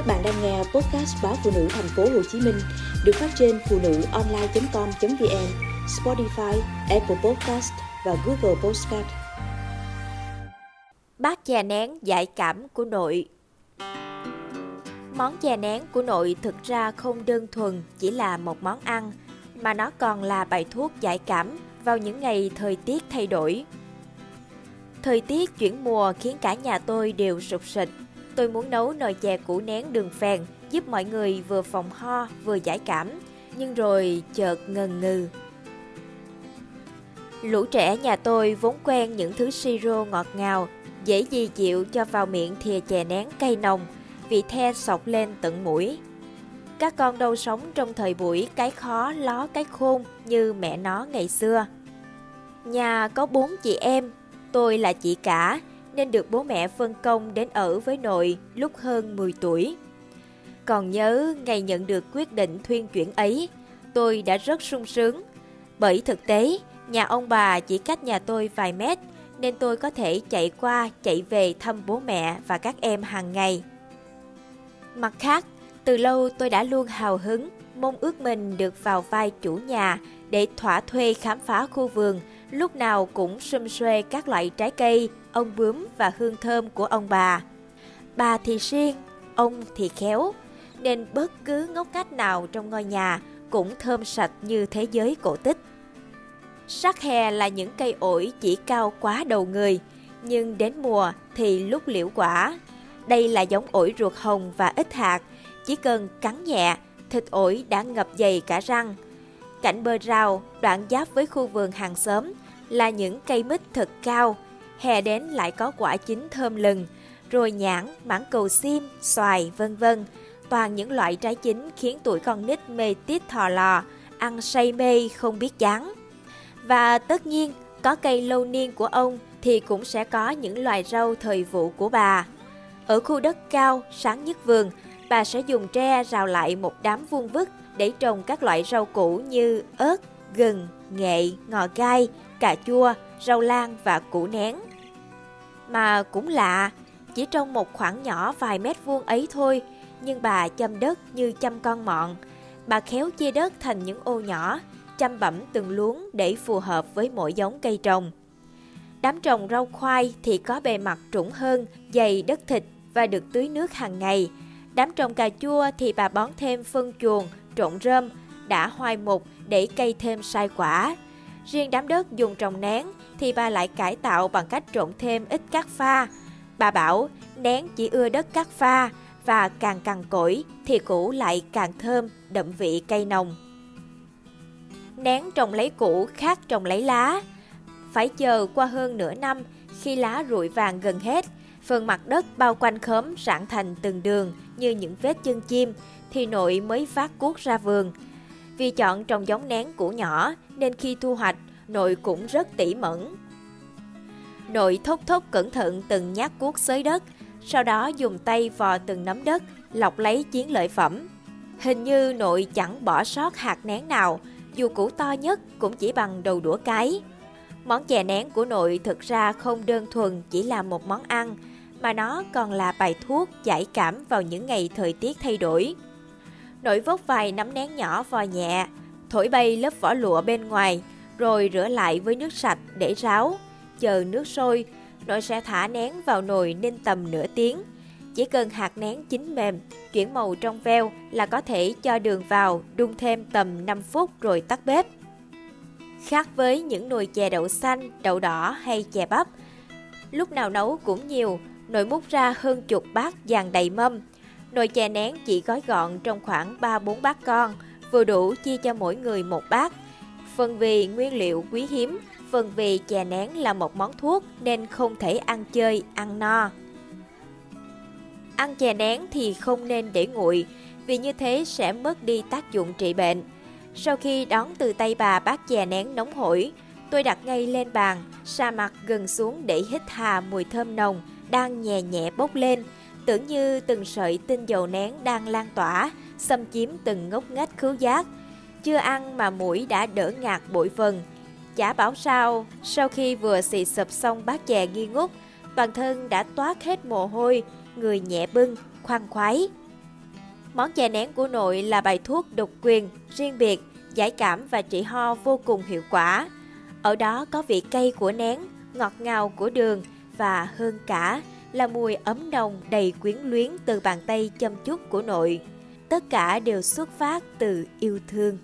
Các bạn đang nghe podcast báo phụ nữ thành phố Hồ Chí Minh được phát trên phụ nữ online.com.vn, Spotify, Apple Podcast và Google Podcast. Bát chè nén giải cảm của nội Món chè nén của nội thực ra không đơn thuần chỉ là một món ăn, mà nó còn là bài thuốc giải cảm vào những ngày thời tiết thay đổi. Thời tiết chuyển mùa khiến cả nhà tôi đều sụp sịch. Tôi muốn nấu nồi chè củ nén đường phèn giúp mọi người vừa phòng ho vừa giải cảm, nhưng rồi chợt ngần ngừ. Lũ trẻ nhà tôi vốn quen những thứ siro ngọt ngào, dễ gì chịu cho vào miệng thìa chè nén cay nồng, vị the sọc lên tận mũi. Các con đâu sống trong thời buổi cái khó ló cái khôn như mẹ nó ngày xưa. Nhà có bốn chị em, tôi là chị cả, nên được bố mẹ phân công đến ở với nội lúc hơn 10 tuổi. Còn nhớ ngày nhận được quyết định thuyên chuyển ấy, tôi đã rất sung sướng. Bởi thực tế, nhà ông bà chỉ cách nhà tôi vài mét, nên tôi có thể chạy qua chạy về thăm bố mẹ và các em hàng ngày. Mặt khác, từ lâu tôi đã luôn hào hứng, mong ước mình được vào vai chủ nhà để thỏa thuê khám phá khu vườn, lúc nào cũng sum xuê các loại trái cây, ông bướm và hương thơm của ông bà. Bà thì siêng, ông thì khéo, nên bất cứ ngóc cách nào trong ngôi nhà cũng thơm sạch như thế giới cổ tích. Sắc hè là những cây ổi chỉ cao quá đầu người, nhưng đến mùa thì lúc liễu quả. Đây là giống ổi ruột hồng và ít hạt, chỉ cần cắn nhẹ, thịt ổi đã ngập dày cả răng. Cạnh bờ rào, đoạn giáp với khu vườn hàng xóm là những cây mít thật cao, hè đến lại có quả chín thơm lừng, rồi nhãn, mãng cầu xiêm, xoài, vân vân. Toàn những loại trái chín khiến tuổi con nít mê tít thò lò, ăn say mê không biết chán. Và tất nhiên, có cây lâu niên của ông thì cũng sẽ có những loài rau thời vụ của bà. Ở khu đất cao, sáng nhất vườn, bà sẽ dùng tre rào lại một đám vuông vức để trồng các loại rau củ như ớt, gừng, nghệ, ngò gai, cà chua, rau lan và củ nén. Mà cũng lạ, chỉ trong một khoảng nhỏ vài mét vuông ấy thôi, nhưng bà chăm đất như chăm con mọn. Bà khéo chia đất thành những ô nhỏ, chăm bẩm từng luống để phù hợp với mỗi giống cây trồng. Đám trồng rau khoai thì có bề mặt trũng hơn, dày đất thịt và được tưới nước hàng ngày. Đám trồng cà chua thì bà bón thêm phân chuồng, trộn rơm, đã hoai mục để cây thêm sai quả. Riêng đám đất dùng trồng nén thì bà lại cải tạo bằng cách trộn thêm ít cát pha. Bà bảo nén chỉ ưa đất cát pha và càng cằn cỗi thì củ lại càng thơm, đậm vị cây nồng. Nén trồng lấy củ khác trồng lấy lá. Phải chờ qua hơn nửa năm khi lá rụi vàng gần hết, phần mặt đất bao quanh khóm rạn thành từng đường như những vết chân chim thì nội mới phát cuốc ra vườn. Vì chọn trồng giống nén củ nhỏ nên khi thu hoạch, nội cũng rất tỉ mẩn. Nội thốc thốc cẩn thận từng nhát cuốc xới đất, sau đó dùng tay vò từng nắm đất, lọc lấy chiến lợi phẩm. Hình như nội chẳng bỏ sót hạt nén nào, dù củ to nhất cũng chỉ bằng đầu đũa cái. Món chè nén của nội thực ra không đơn thuần chỉ là một món ăn, mà nó còn là bài thuốc giải cảm vào những ngày thời tiết thay đổi. Nội vốc vài nắm nén nhỏ vò nhẹ, thổi bay lớp vỏ lụa bên ngoài, rồi rửa lại với nước sạch để ráo. Chờ nước sôi, nồi sẽ thả nén vào nồi ninh tầm nửa tiếng. Chỉ cần hạt nén chín mềm, chuyển màu trong veo là có thể cho đường vào, đun thêm tầm 5 phút rồi tắt bếp. Khác với những nồi chè đậu xanh, đậu đỏ hay chè bắp, lúc nào nấu cũng nhiều, nồi múc ra hơn chục bát dàn đầy mâm. Nồi chè nén chỉ gói gọn trong khoảng 3-4 bát con, vừa đủ chia cho mỗi người một bát. Phần vì nguyên liệu quý hiếm, phần vì chè nén là một món thuốc nên không thể ăn chơi, ăn no. Ăn chè nén thì không nên để nguội, vì như thế sẽ mất đi tác dụng trị bệnh. Sau khi đón từ tay bà bát chè nén nóng hổi, tôi đặt ngay lên bàn, sa mặt gần xuống để hít hà mùi thơm nồng, đang nhẹ nhẹ bốc lên, tưởng như từng sợi tinh dầu nén đang lan tỏa, xâm chiếm từng ngóc ngách khứu giác. Chưa ăn mà mũi đã đỡ ngạt bội phần. Chả bảo sao, sau khi vừa xì sụp xong bát chè nghi ngút, toàn thân đã toát hết mồ hôi, người nhẹ bưng, khoan khoái. Món chè nén của nội là bài thuốc độc quyền, riêng biệt, giải cảm và trị ho vô cùng hiệu quả. Ở đó có vị cay của nén, ngọt ngào của đường và hơn cả là mùi ấm nồng đầy quyến luyến từ bàn tay chăm chút của nội. Tất cả đều xuất phát từ yêu thương.